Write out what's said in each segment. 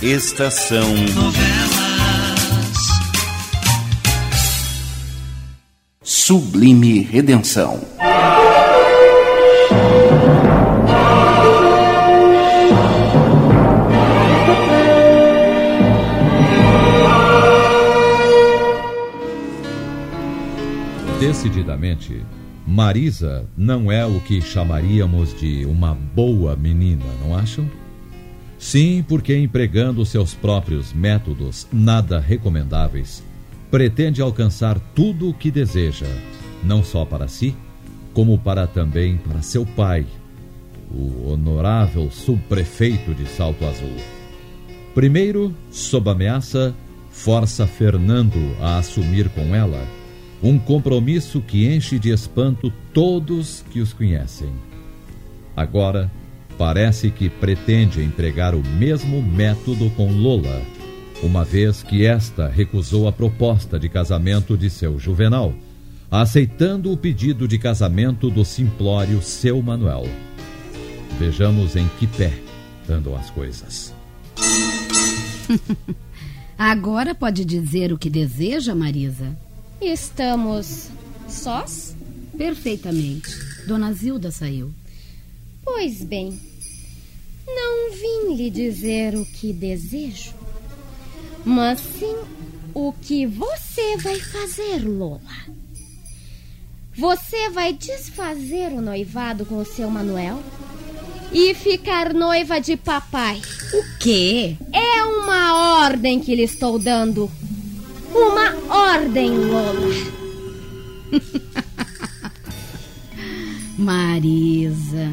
Estação Novelas. Sublime Redenção. Decididamente, Marisa não é o que chamaríamos de uma boa menina, não acham? Sim, porque empregando seus próprios métodos nada recomendáveis, pretende alcançar tudo o que deseja, não só para si, como para também para seu pai, o honorável subprefeito de Salto Azul. Primeiro, sob ameaça, força Fernando a assumir com ela um compromisso que enche de espanto todos que os conhecem. Agora, parece que pretende empregar o mesmo método com Lola, uma vez que esta recusou a proposta de casamento de seu Juvenal, aceitando o pedido de casamento do simplório seu Manuel. Vejamos em que pé andam as coisas. Agora pode dizer o que deseja, Marisa? Estamos sós? Perfeitamente. Dona Zilda saiu. Pois bem, não vim lhe dizer o que desejo, mas sim o que você vai fazer, Lola. Você vai desfazer o noivado com o seu Manuel e ficar noiva de papai. O quê? É uma ordem que lhe estou dando. Uma ordem, Lola. Marisa,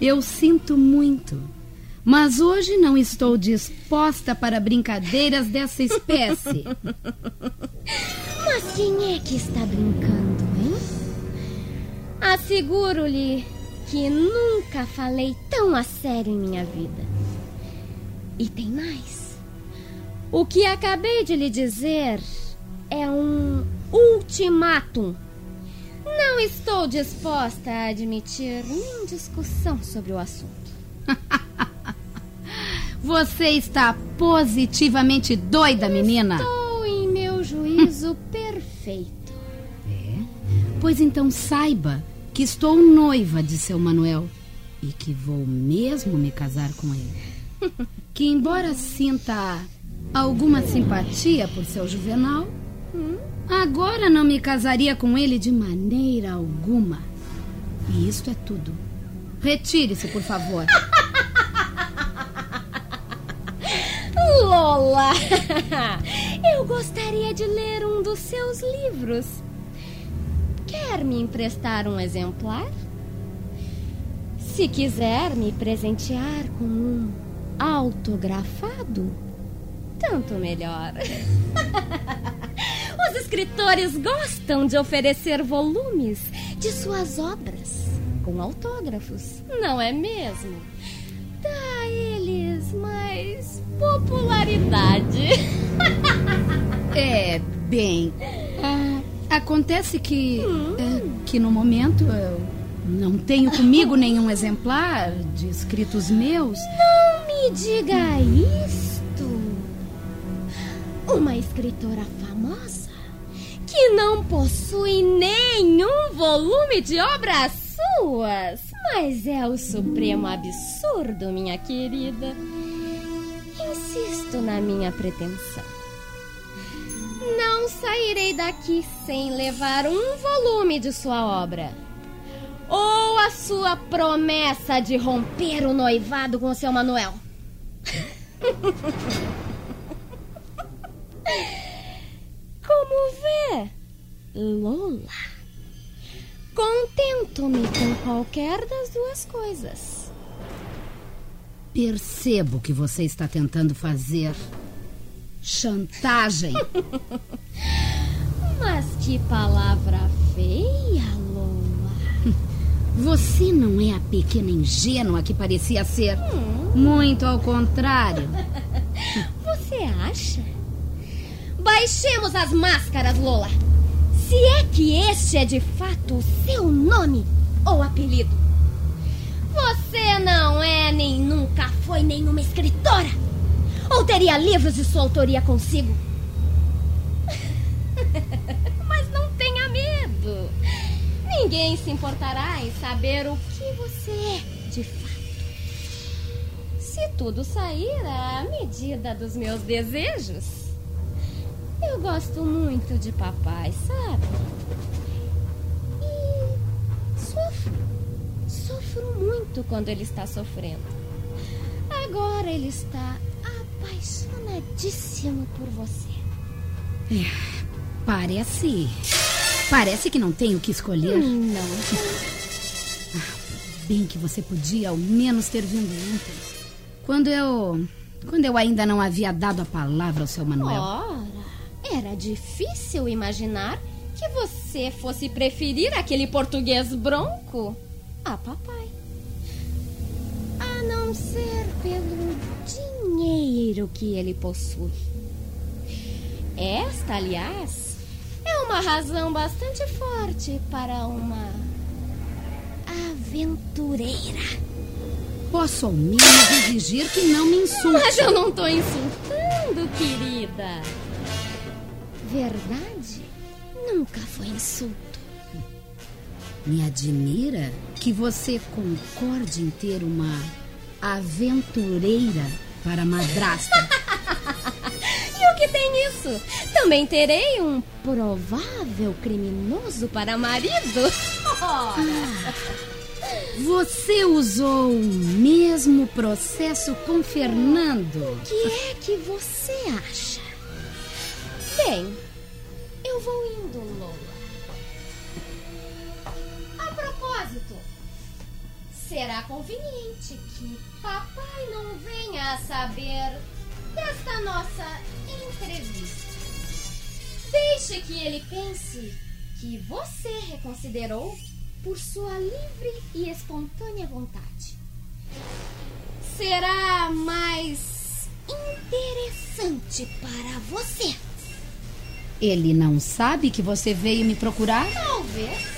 eu sinto muito, mas hoje não estou disposta para brincadeiras dessa espécie. Mas quem é que está brincando, hein? Asseguro-lhe que nunca falei tão a sério em minha vida. E tem mais. O que acabei de lhe dizer é um ultimátum. Não estou disposta a admitir nem discussão sobre o assunto. Você está positivamente doida, menina? Estou em meu juízo perfeito. É? Pois então saiba que estou noiva de seu Manuel e que vou mesmo me casar com ele. que embora sinta alguma simpatia por seu Juvenal, hum, agora não me casaria com ele de maneira alguma. E isto é tudo. Retire-se, por favor. Lola, eu gostaria de ler um dos seus livros. Quer me emprestar um exemplar? Se quiser me presentear com um autografado, tanto melhor. Os escritores gostam de oferecer volumes de suas obras com autógrafos, não é mesmo? Dá a eles mais popularidade. é, bem. Uh, acontece que. Hum. Uh, que no momento eu não tenho comigo nenhum exemplar de escritos meus. Não me diga isto. Uma escritora famosa que não possui nenhum volume de obras suas. Mas é o supremo absurdo, minha querida. Na minha pretensão. Não sairei daqui sem levar um volume de sua obra. Ou a sua promessa de romper o noivado com o seu Manuel. Como vê, Lola? Contento-me com qualquer das duas coisas. Percebo que você está tentando fazer chantagem. Mas que palavra feia, Lola. Você não é a pequena ingênua que parecia ser. Hum. Muito ao contrário. Você acha? Baixemos as máscaras, Lola. Se é que este é de fato o seu nome ou apelido. Você não é nem nunca foi nenhuma escritora. Ou teria livros de sua autoria consigo. Mas não tenha medo. Ninguém se importará em saber o que você é de fato. Se tudo sair à medida dos meus desejos. Eu gosto muito de papai, sabe? Sofro muito quando ele está sofrendo. Agora ele está apaixonadíssimo por você. É, parece. Parece que não tem o que escolher. Hum, Não. Bem que você podia ao menos ter vindo ontem. Quando eu. Quando eu ainda não havia dado a palavra ao seu Manuel. Ora, era difícil imaginar que você fosse preferir aquele português bronco a papai. A não ser pelo dinheiro que ele possui. Esta, aliás, é uma razão bastante forte para uma aventureira. Posso ao menos exigir que não me insulte. Mas eu não tô insultando, querida. Verdade nunca foi insulto. Me admira que você concorde em ter uma aventureira para madrasta. E o que tem isso? Também terei um provável criminoso para marido? Você usou o mesmo processo com Fernando. O que é que você acha? Bem, eu vou indo, Lola. Será conveniente que papai não venha a saber desta nossa entrevista. Deixe que ele pense que você reconsiderou por sua livre e espontânea vontade. Será mais interessante para você. Ele não sabe que você veio me procurar? Talvez.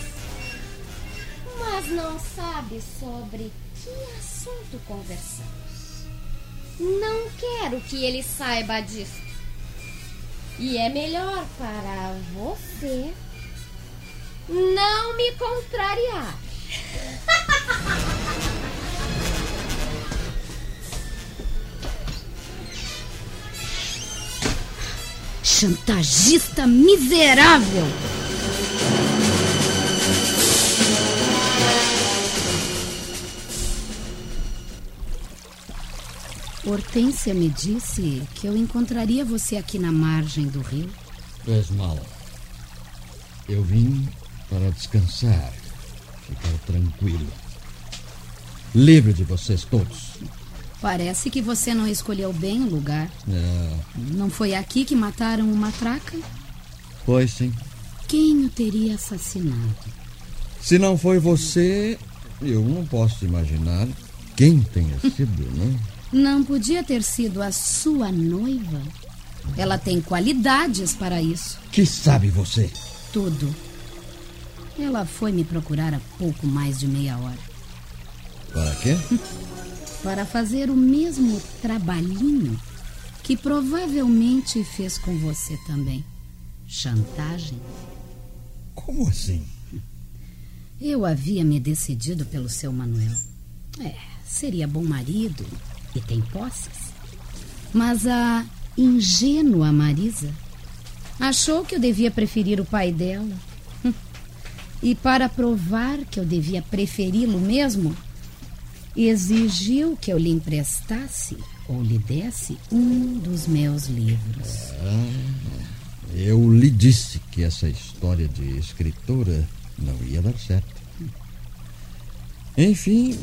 Não sabe sobre que assunto conversamos. Não quero que ele saiba disso. E é melhor para você não me contrariar. Chantagista miserável! Hortência me disse que eu encontraria você aqui na margem do rio. Fez mal. Eu vim para descansar, ficar tranquilo. Livre de vocês todos. Parece que você não escolheu bem o lugar. É, Não foi aqui que mataram o matraca? pois sim. Quem o teria assassinado? Se não foi você, eu não posso imaginar quem tenha sido, né? Não podia ter sido a sua noiva? Ela tem qualidades para isso. Que sabe você? Tudo. Ela foi me procurar há pouco mais de meia hora. Para quê? Para fazer o mesmo trabalhinho que provavelmente fez com você também. Chantagem. Como assim? Eu havia me decidido pelo seu Manuel. É, seria bom marido e tem posses. Mas a ingênua Marisa achou que eu devia preferir o pai dela. E para provar que eu devia preferi-lo mesmo, exigiu que eu lhe emprestasse ou lhe desse um dos meus livros. Eu lhe disse que essa história de escritora não ia dar certo. Enfim,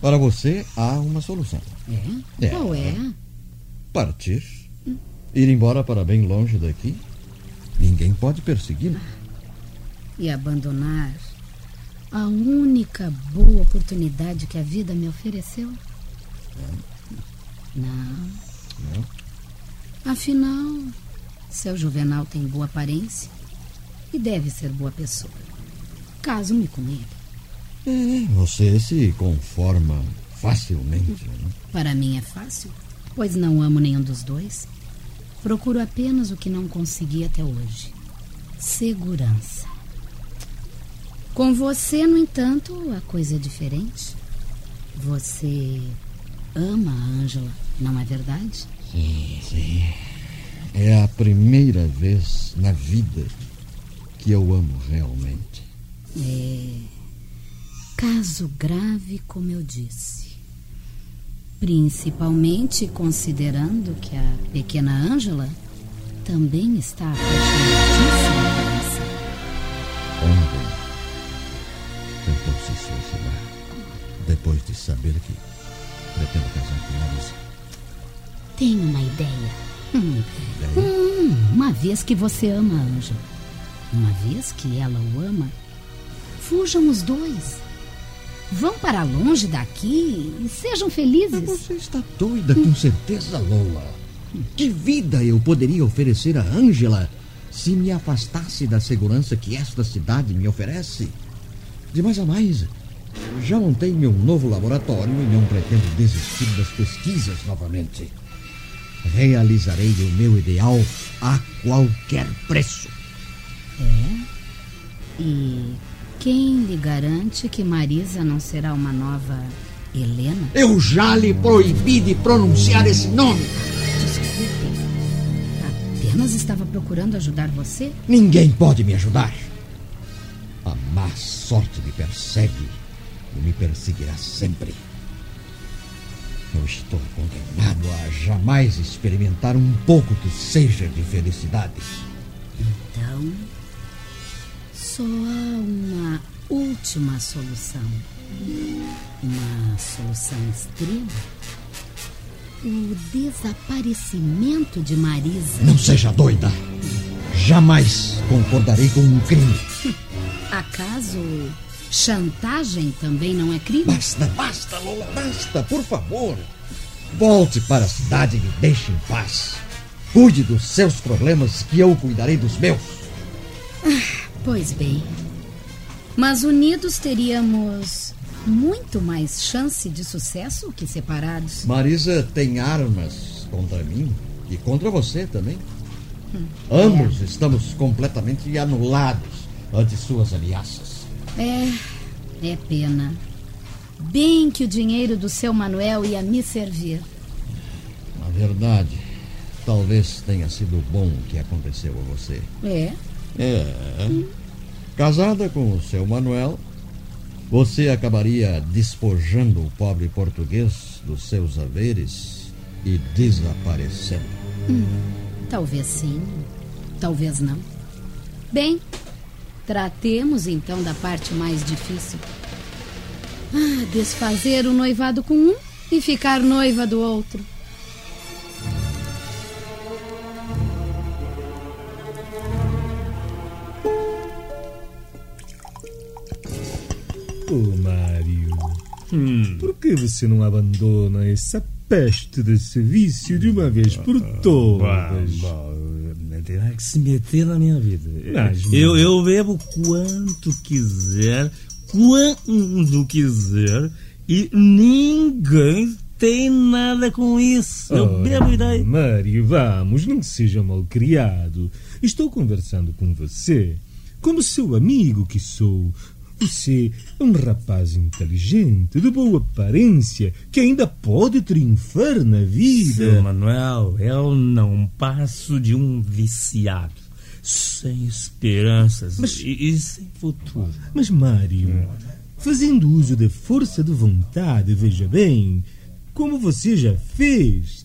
para você há uma solução. É? É. Qual é? Partir. Ir embora para bem longe daqui. Ninguém pode persegui-lo. E abandonar a única boa oportunidade que a vida me ofereceu? Não. Não? Afinal, seu Juvenal tem boa aparência e deve ser boa pessoa. Caso-me com ele. É, você se conforma facilmente. Né? Para mim é fácil. pois não amo nenhum dos dois. Procuro apenas o que não consegui até hoje: segurança. Com você, no entanto, a coisa é diferente. Você ama a Ângela, não é verdade? Sim, sim. É a primeira vez na vida que eu amo realmente. É. Caso grave, como eu disse. Principalmente considerando que a pequena Ângela também está apaixonadíssima por você. Ontem tentou se suicidar depois de saber que pretendo casar com Marisa. Tenho uma ideia. Hum, hum, uma vez que você ama a Ângela, uma vez que ela o ama, fujam os dois. Vão para longe daqui e sejam felizes. Você está doida, com certeza, Lola. Que vida eu poderia oferecer a Ângela se me afastasse da segurança que esta cidade me oferece? De mais a mais, já montei meu novo laboratório e não pretendo desistir das pesquisas novamente. Realizarei o meu ideal a qualquer preço. É? E quem lhe garante que Marisa não será uma nova Helena? Eu já lhe proibi de pronunciar esse nome. Desculpe. Apenas estava procurando ajudar você? Ninguém pode me ajudar. A má sorte me persegue e me perseguirá sempre. Eu estou condenado a jamais experimentar um pouco que seja de felicidade. Então, só há uma última solução. Uma solução extrema. O desaparecimento de Marisa. Não seja doida. Jamais concordarei com um crime. Acaso chantagem também não é crime? Basta, basta, Lola, basta, por favor. Volte para a cidade e me deixe em paz. Cuide dos seus problemas que eu cuidarei dos meus. Pois bem. Mas unidos teríamos muito mais chance de sucesso que separados. Marisa tem armas contra mim e contra você também. Ambos estamos completamente anulados ante suas ameaças. É, é pena. Bem que o dinheiro do seu Manuel ia me servir. Na verdade, talvez tenha sido bom o que aconteceu a você. É? É. Casada com o seu Manuel, você acabaria despojando o pobre português dos seus haveres e desaparecendo. Talvez sim, talvez não. Bem, tratemos então da parte mais difícil. Ah, desfazer o noivado com um e ficar noiva do outro. Ô, Mário, por que você não abandona essa peste desse vício de uma vez por todas? Terá que se meter na minha vida. Mas, eu, eu bebo quanto quiser, quando quiser, e ninguém tem nada com isso. Eu bebo e daí. Mário, vamos, não seja mal criado. Estou conversando com você como seu amigo que sou. Você é um rapaz inteligente, de boa aparência, que ainda pode triunfar na vida. Seu Manuel, eu não passo de um viciado. Sem esperanças e, e sem futuro. Mas, Mário, fazendo uso da força de vontade, veja bem, como você já fez.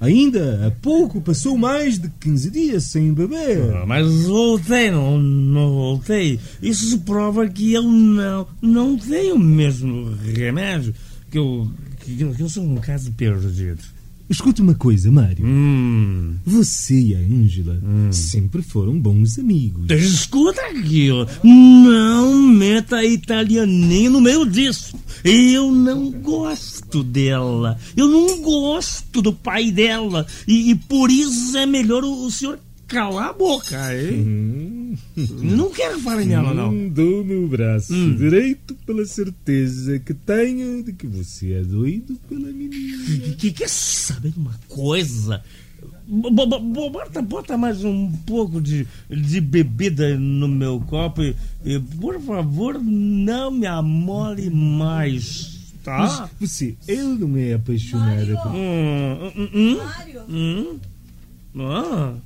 Ainda há pouco passou mais de 15 dias sem beber. Ah, Mas voltei, não, não voltei. Isso prova que eu não, não tenho o mesmo remédio. Que eu, que, eu- que eu sou um caso perdido. Escute uma coisa, Mário. Hum. Você e a Ângela sempre foram bons amigos. Escuta aqui, ó. não meta italianinha no meio disso. Eu não gosto dela. Eu não gosto do pai dela. E, e por isso é melhor o, o senhor calar a boca, hein? Hum, Não quero que fale nela, não. Dou meu braço Hum. direito pela certeza que tenho de que você é doido pela menina. Que quer saber uma coisa? Bo- bo- bo- Bota, bota mais um pouco de, de bebida no meu copo e, e, por favor, não me amole mais, tá? Mas você, ele não é apaixonada por... Hum, hum, hum, Mário, hum. Ah, Mário,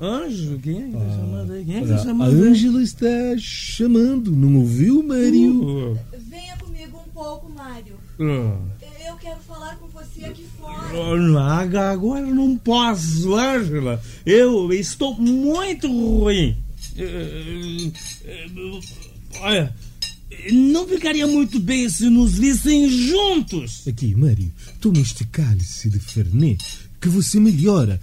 anjo, quem é que tá chamando aí? Quem é que tá A chamando aí? Ângela está chamando, não ouviu, Mário? Uh, venha comigo um pouco, Mário. uh. Eu quero falar com você aqui fora. Aga- Agora não posso, Ângela. Eu estou muito ruim. Eh, Olha, não ficaria muito bem se nos vissem juntos. Aqui, Mário, toma este cálice de Fernet que você melhora.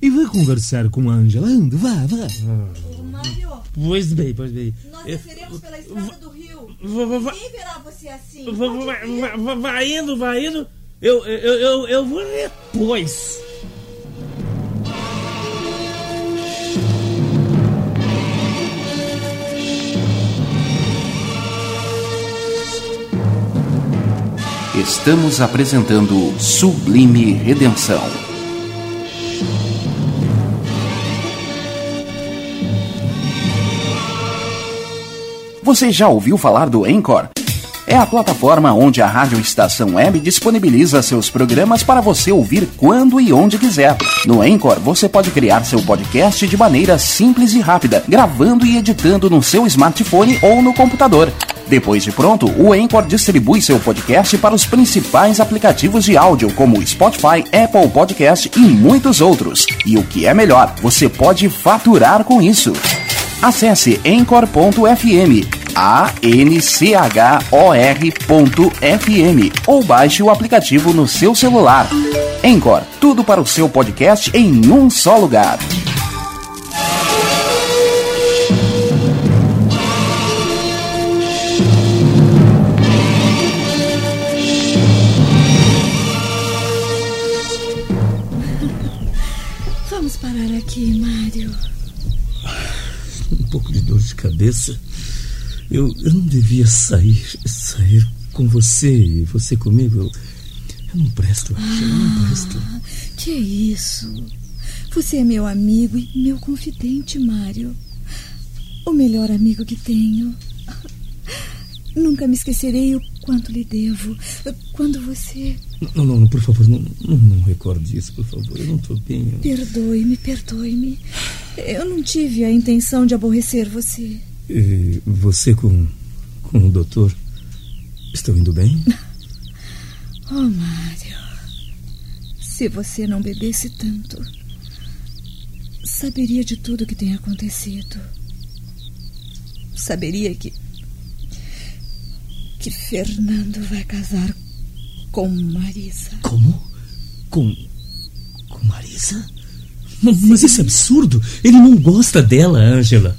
E vai conversar com a Ângela. Ande, vá, vá. Ô, Mário, Pois bem, pois bem. nós Eh, desceremos pela estrada do rio. va- va- va- Ninguém verá você assim. va- Pode va- vir. va- va- Vai indo, vai indo. Eu, eu, eu, eu vou depois. Estamos apresentando Sublime Redenção. Você já ouviu falar do Anchor? É a plataforma onde a Rádio Estação Web disponibiliza seus programas para você ouvir quando e onde quiser. No Anchor, você pode criar seu podcast de maneira simples e rápida, gravando e editando no seu smartphone ou no computador. Depois de pronto, o Anchor distribui seu podcast para os principais aplicativos de áudio, como Spotify, Apple Podcast e muitos outros. E o que é melhor, você pode faturar com isso. Acesse anchor.fm, A-N-C-H-O-R.fm ou baixe o aplicativo no seu celular. Anchor, tudo para o seu podcast em um só lugar. Vamos parar aqui, Mário. um pouco de dor de cabeça. Eu, eu não devia sair, sair com você e você comigo. Eu, eu não presto, Ângela, eu não presto. Que isso? Você é meu amigo e meu confidente, Mário. O melhor amigo que tenho. Nunca me esquecerei o quanto lhe devo. Quando você. Não, não, não, por favor, não, não, não recorde isso, por favor. Eu não estou bem. eu- Perdoe-me, perdoe-me. Eu não tive a intenção de aborrecer você. E você com, com o doutor estão indo bem? Oh, Mário. Se você não bebesse tanto, saberia de tudo que tem acontecido. Saberia que. que Fernando vai casar com Marisa. Como? Com. com Marisa? Mas, mas isso é absurdo! Ele não gosta dela, Ângela.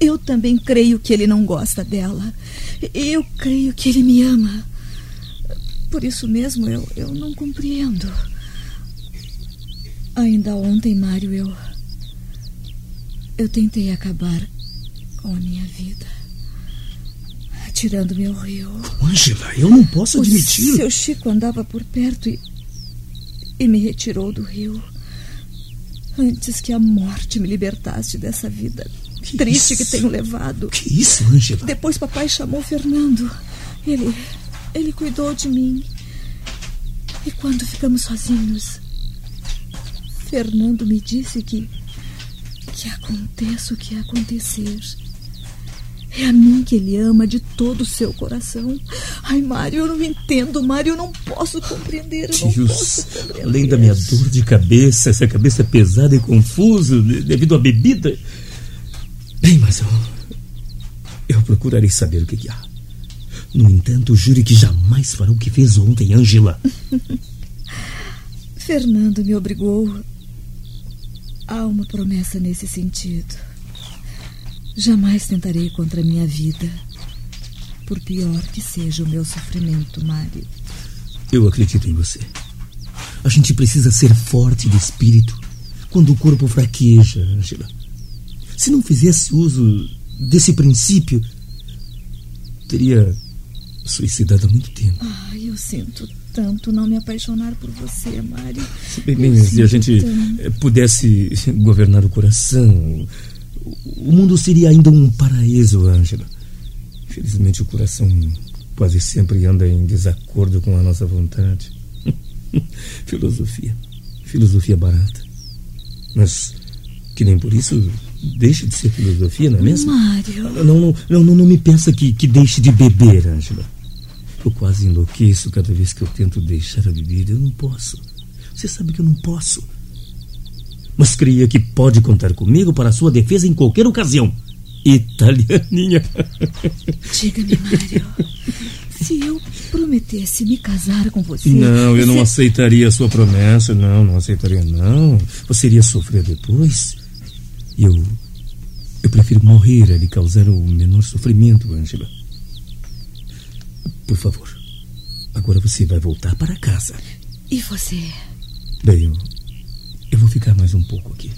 Eu também creio que ele não gosta dela. Eu creio que ele me ama. Por isso mesmo eu, eu não compreendo. Ainda ontem, Mário, eu. Eu tentei acabar com a minha vida. Tirando meu rio. Ângela, eu não posso O admitir. seu Chico andava por perto e. e me retirou do rio. Antes que a morte me libertasse dessa vida Que triste que isso? tenho levado. Que isso, Ângela? Depois papai chamou Fernando. Ele. ele cuidou de mim. E quando ficamos sozinhos, Fernando me disse que. que aconteça o que acontecer. É a mim que ele ama de todo o seu coração. Ai, Mário, eu não entendo, Mário, eu não posso compreender. Eu Deus, compreender. além da minha dor de cabeça, essa cabeça pesada e confusa de- devido à bebida. Bem, mas eu. Eu procurarei saber o que, que há. No entanto, jure que jamais fará o que fez ontem, Ângela. Fernando me obrigou. Há uma promessa nesse sentido. Jamais tentarei contra a minha vida. Por pior que seja o meu sofrimento, Mário. Eu acredito em você. A gente precisa ser forte de espírito quando o corpo fraqueja, Angela. Se não fizesse uso desse princípio, teria suicidado há muito tempo. Ai, eu sinto tanto não me apaixonar por você, Mário. Bem, se a gente tanto. Pudesse governar o coração, o mundo seria ainda um paraíso, Ângela. Infelizmente, o coração quase sempre anda em desacordo com a nossa vontade. filosofia. Filosofia barata. Mas que nem por isso deixe de ser filosofia, não é mesmo? Mário. Não, não, não, não, me pensa que, que deixe de beber, Ângela. Eu quase enlouqueço cada vez que eu tento deixar a bebida. Eu não posso. Você sabe que eu não posso. Mas creia que pode contar comigo para a sua defesa em qualquer ocasião. Italianinha. Diga-me, Mário. Se eu prometesse me casar com você. Não, eu você... não aceitaria a sua promessa. Não, não aceitaria, não. Você iria sofrer depois. Eu. Eu prefiro morrer a lhe causar o menor sofrimento, Angela. Por favor, agora você vai voltar para casa. E você? Bem, eu, eu vou ficar mais um pouco aqui.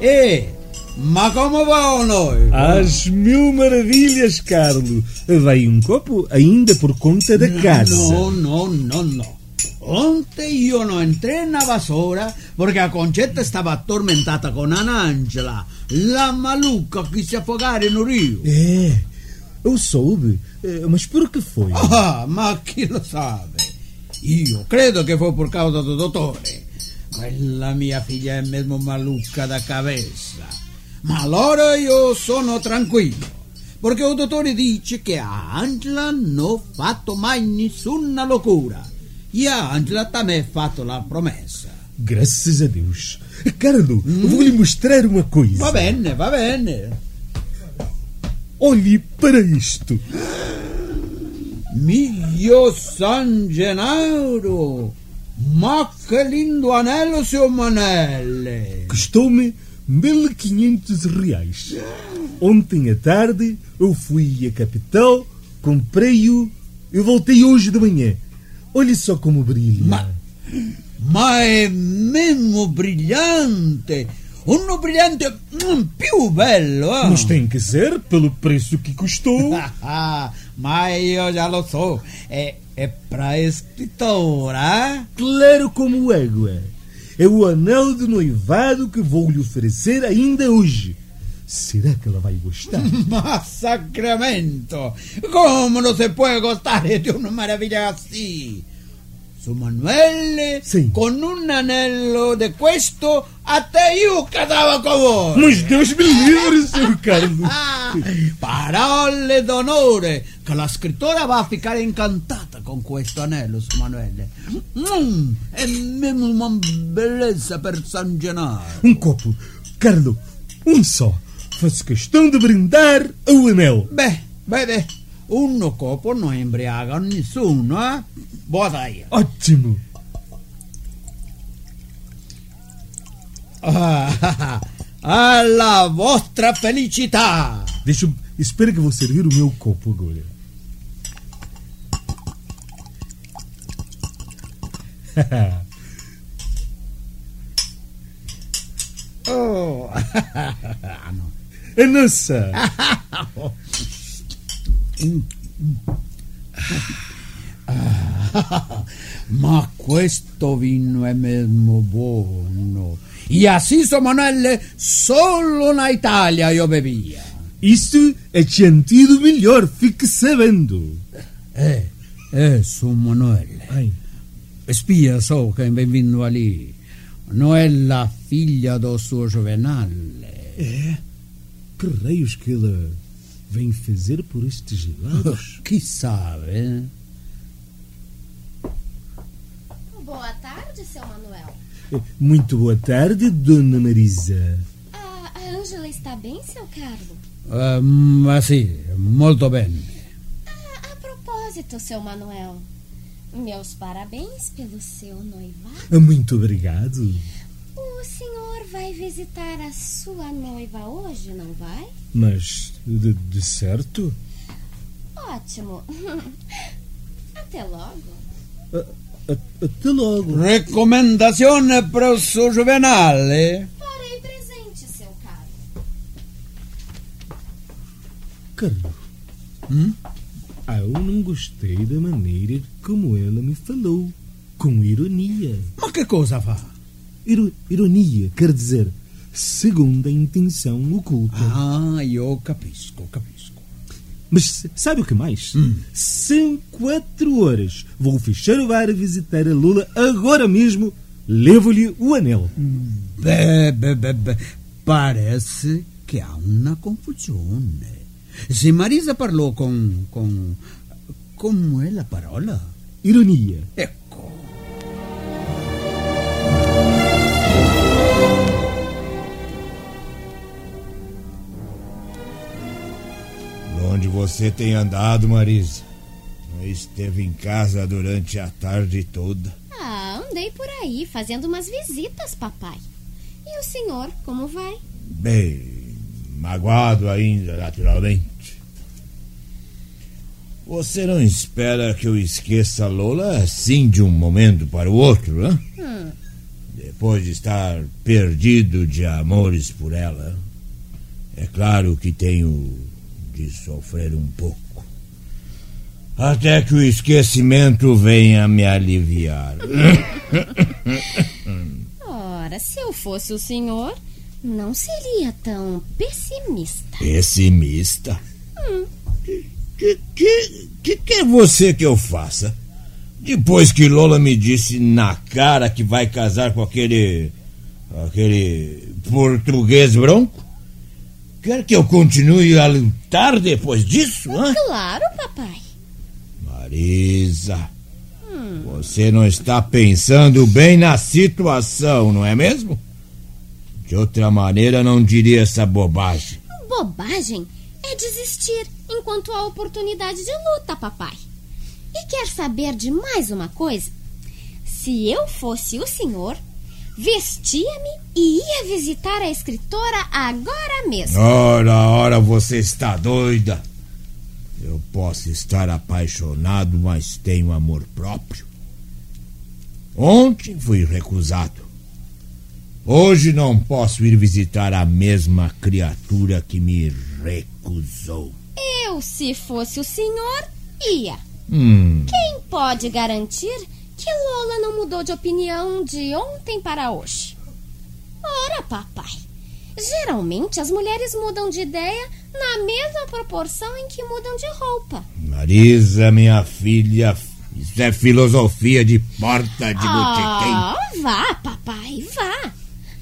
Ei, mas como vão nós? Às mil maravilhas, Carlos. Vai um copo ainda por conta da casa. Não, não, não, não. Ontem eu não entrei na vassoura porque a Concetta estava atormentada com Ana Angela, la maluca que se afogare no rio. É, eu soube. Eh, mas por que foi? Ah, ma chi lo sabe? Io credo che foi por causa do dottore. Quella mia figlia è mesmo maluca da cabeça. Ma allora io sono tranquillo. Perché il dottore dice che a Angela non ho fatto mai nessuna locura. E a Angela também fatto la promessa. Graças a Deus. Carlo, hum? vou lhe mostrar uma coisa. Va bene, va bene. Olhe para isto. Mio San Genaro! Ma che lindo anello, seu Manelle! Custou-me 1500 reais. Ontem à tarde eu fui à capital, comprei-o e voltei hoje de manhã. Olhe só como brilha. Ma, ma è mesmo brilhante! Um brilhante um, più bello, eh? Mas tem que ser pelo preço que custou. Mas eu já lo sou. É, é para escritora. Claro como égua. É o anel de noivado que vou lhe oferecer ainda hoje. Será que ela vai gostar? Mas sacramento! Como não se pode gostar de uma maravilha assim? Su Manuele sì. con un anello di questo a te io cadava con voi. Mas Deus me livre, seu Carlos. Parole d'onore che la scrittora va a ficare incantata con questo anello, su Manuele. Mm, è mesmo uma beleza per San Genaro. Um copo. Carlo, um só. Faço questão de brindar o anel. Beh, beh, beh. Un copo non embriaga nessuno, eh? Bota aí. Ótimo. Ah, alla vostra felicità. Deixa eu... Espera que eu vou servir o meu copo agora. oh. É nossa. Ma questo vino è mesmo buono. E assim, São Manuel, solo na Itália eu bebia. Isso é sentido melhor, fique sabendo. É, é, São Manuel. Ai. Spia só quem vem vindo ali. Não é a filha do suo Juvenale. É? Que raios que ela vem fazer por estes lados? que sabe? Boa tarde, seu Manuel. Muito boa tarde, dona Marisa. Ah, a Ângela está bem, seu Carlo? Uh, mas sim, muito bem. Ah, a propósito, seu Manuel, Meus parabéns pelo seu noivado. Muito obrigado. O senhor vai visitar a sua noiva hoje, não vai? Mas, de, de certo? Ótimo. Até logo. A- a- até logo. Recomendazione pro suo Juvenale. Farei presente, seu caro. Carlos. Hum? Ah, eu não gostei da maneira como ela me falou. Com ironia. Ma che cosa fa? Iro- ironia quer dizer segunda intenção oculta. Ah, io capisco, capisco. Mas sabe o que mais? São quatro horas. Vou fechar o bar e visitar a Lula agora mesmo. Levo-lhe o anel. Beh, beh, beh, beh, parece che ha una confusione. Se Marisa parlò con... con... come è la parola? Ironia. Ecco. Você tem andado, Marisa? Não esteve em casa durante a tarde toda. Ah, andei por aí fazendo umas visitas, papai. E o senhor, como vai? Bem, magoado ainda, naturalmente. Você não espera que eu esqueça a Lola assim de um momento para o outro, né? Hum, Depois de estar perdido de amores por ela. É claro que tenho de sofrer um pouco. Até que o esquecimento venha me aliviar. ora, se eu fosse o senhor, não seria tão pessimista. Pessimista? Hum, Que, que, que quer você que eu faça? Depois que Lola me disse na cara que vai casar com aquele. aquele português bronco? Quer que eu continue a lutar depois disso, hã? claro, papai. Marisa, você não está pensando bem na situação, não é mesmo? De outra maneira, não diria essa bobagem. Bobagem é desistir enquanto há oportunidade de luta, papai. E quer saber de mais uma coisa? Se eu fosse o senhor, vestia-me e ia visitar a escritora agora mesmo. Ora, ora, você está doida. Eu posso estar apaixonado, mas tenho amor próprio. Ontem fui recusado. Hoje não posso ir visitar a mesma criatura que me recusou. Eu, se fosse o senhor, ia. Hum, Quem pode garantir que Lola não mudou de opinião de ontem para hoje? Ora, papai, geralmente as mulheres mudam de ideia na mesma proporção em que mudam de roupa. Marisa, minha filha, isso é filosofia de porta de botequim. Ah, vá, papai, vá.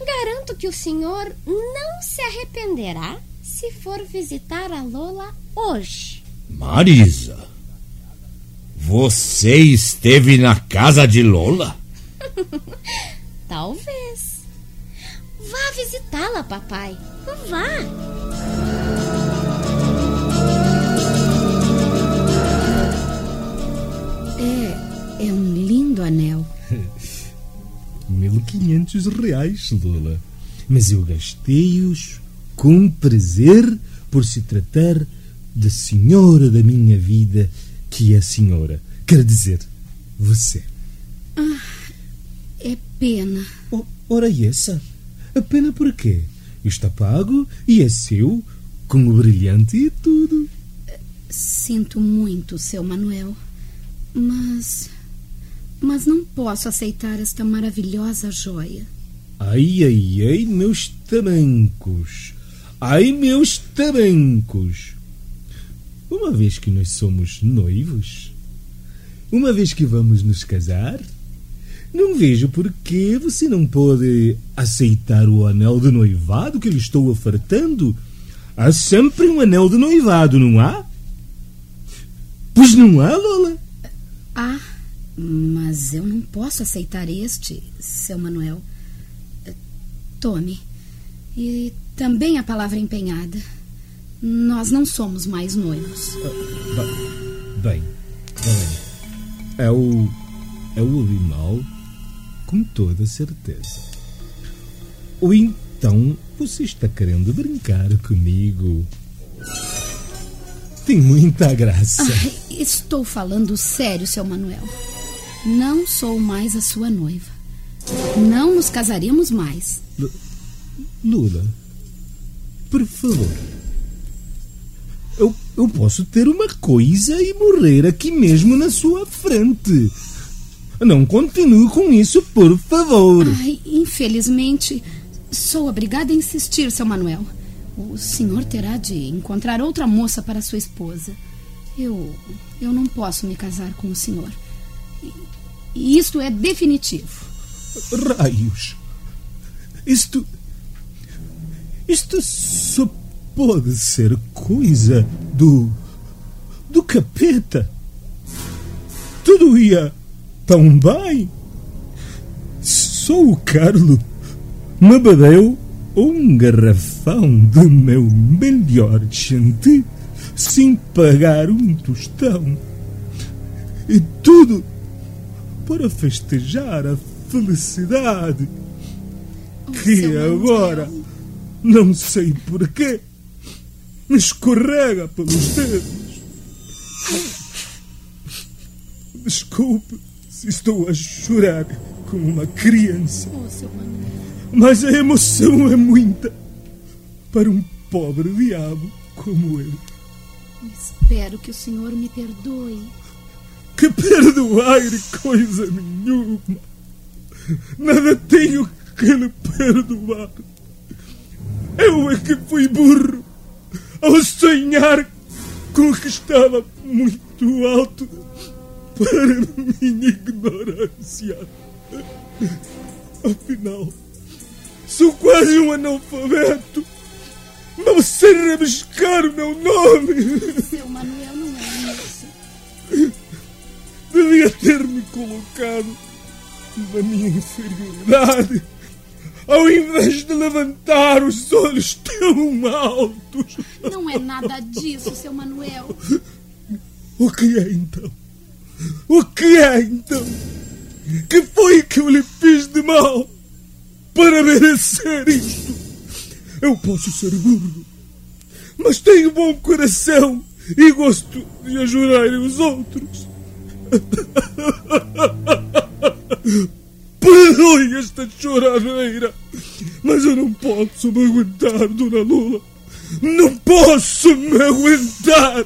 Garanto que o senhor não se arrependerá se for visitar a Lola hoje. Marisa, você esteve na casa de Lola? Talvez. Vá visitá-la, papai. Vá. É, é um lindo anel. 1500 reais, Lola. Mas eu gastei-os com prazer por se tratar da senhora da minha vida, que é a senhora. Quer dizer, você. É pena. Oh, ora e essa? A pena por quê? Está pago e é seu, com o brilhante e tudo. Sinto muito, seu Manuel. Mas. Mas não posso aceitar esta maravilhosa joia. Ai, ai, ai, meus tamancos. Ai, meus tamancos. Uma vez que nós somos noivos, uma vez que vamos nos casar, não vejo por que você não pode aceitar o anel de noivado que lhe estou ofertando. Há sempre um anel de noivado, não há? Pois não há, Lola? Ah, mas eu não posso aceitar este, seu Manuel. Tome. E também a palavra empenhada. Nós não somos mais noivos. Bem, bem. É o. É o animal, com toda certeza. Ou então você está querendo brincar comigo? Tem muita graça. Ai, estou falando sério, seu Manuel. Não sou mais a sua noiva. Não nos casaremos mais. L Lula, por favor. Eu, eu posso ter uma coisa e morrer aqui mesmo na sua frente. Não continue com isso, por favor. Ai, infelizmente, sou obrigada a insistir, seu Manuel. O senhor terá de encontrar outra moça para sua esposa. Eu. Eu não posso me casar com o senhor. E isto é definitivo. Raios! Isto. Isto só pode ser coisa do. do capeta. Tudo ia tão bem. Só o Carlo me bebeu um garrafão do meu melhor chantilly sem pagar um tostão. E tudo para festejar a felicidade que agora, não sei porquê, escorrega pelos dedos. Desculpe se estou a chorar como uma criança. Oh, seu Manuel. Mas a emoção é muita para um pobre diabo como eu. Espero que o senhor me perdoe. Que perdoar coisa nenhuma. Nada tenho que lhe perdoar. Eu é que fui burro ao sonhar com que estava muito alto para minha ignorância. Afinal, sou quase um analfabeto. Não sei rabiscar o meu nome. Seu Manuel não é isso. Devia ter-me colocado na minha inferioridade, ao invés de levantar os olhos tão altos. Não é nada disso, seu Manuel. O que é então? O que é então? Que foi que eu lhe fiz de mal para merecer isto? Eu posso ser burro, mas tenho bom coração e gosto de ajudar os outros. Perdoe esta choradeira, mas eu não posso me aguentar, Dona Lula. Não posso me aguentar.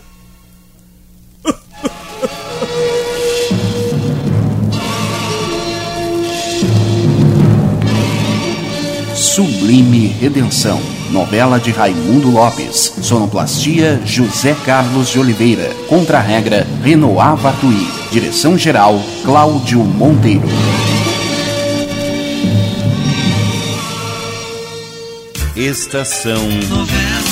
Sublime Redenção. Novela de Raimundo Lopes. Sonoplastia José Carlos de Oliveira. Contra-regra Renoir Vatui. Direção-geral Cláudio Monteiro. Estação Novela.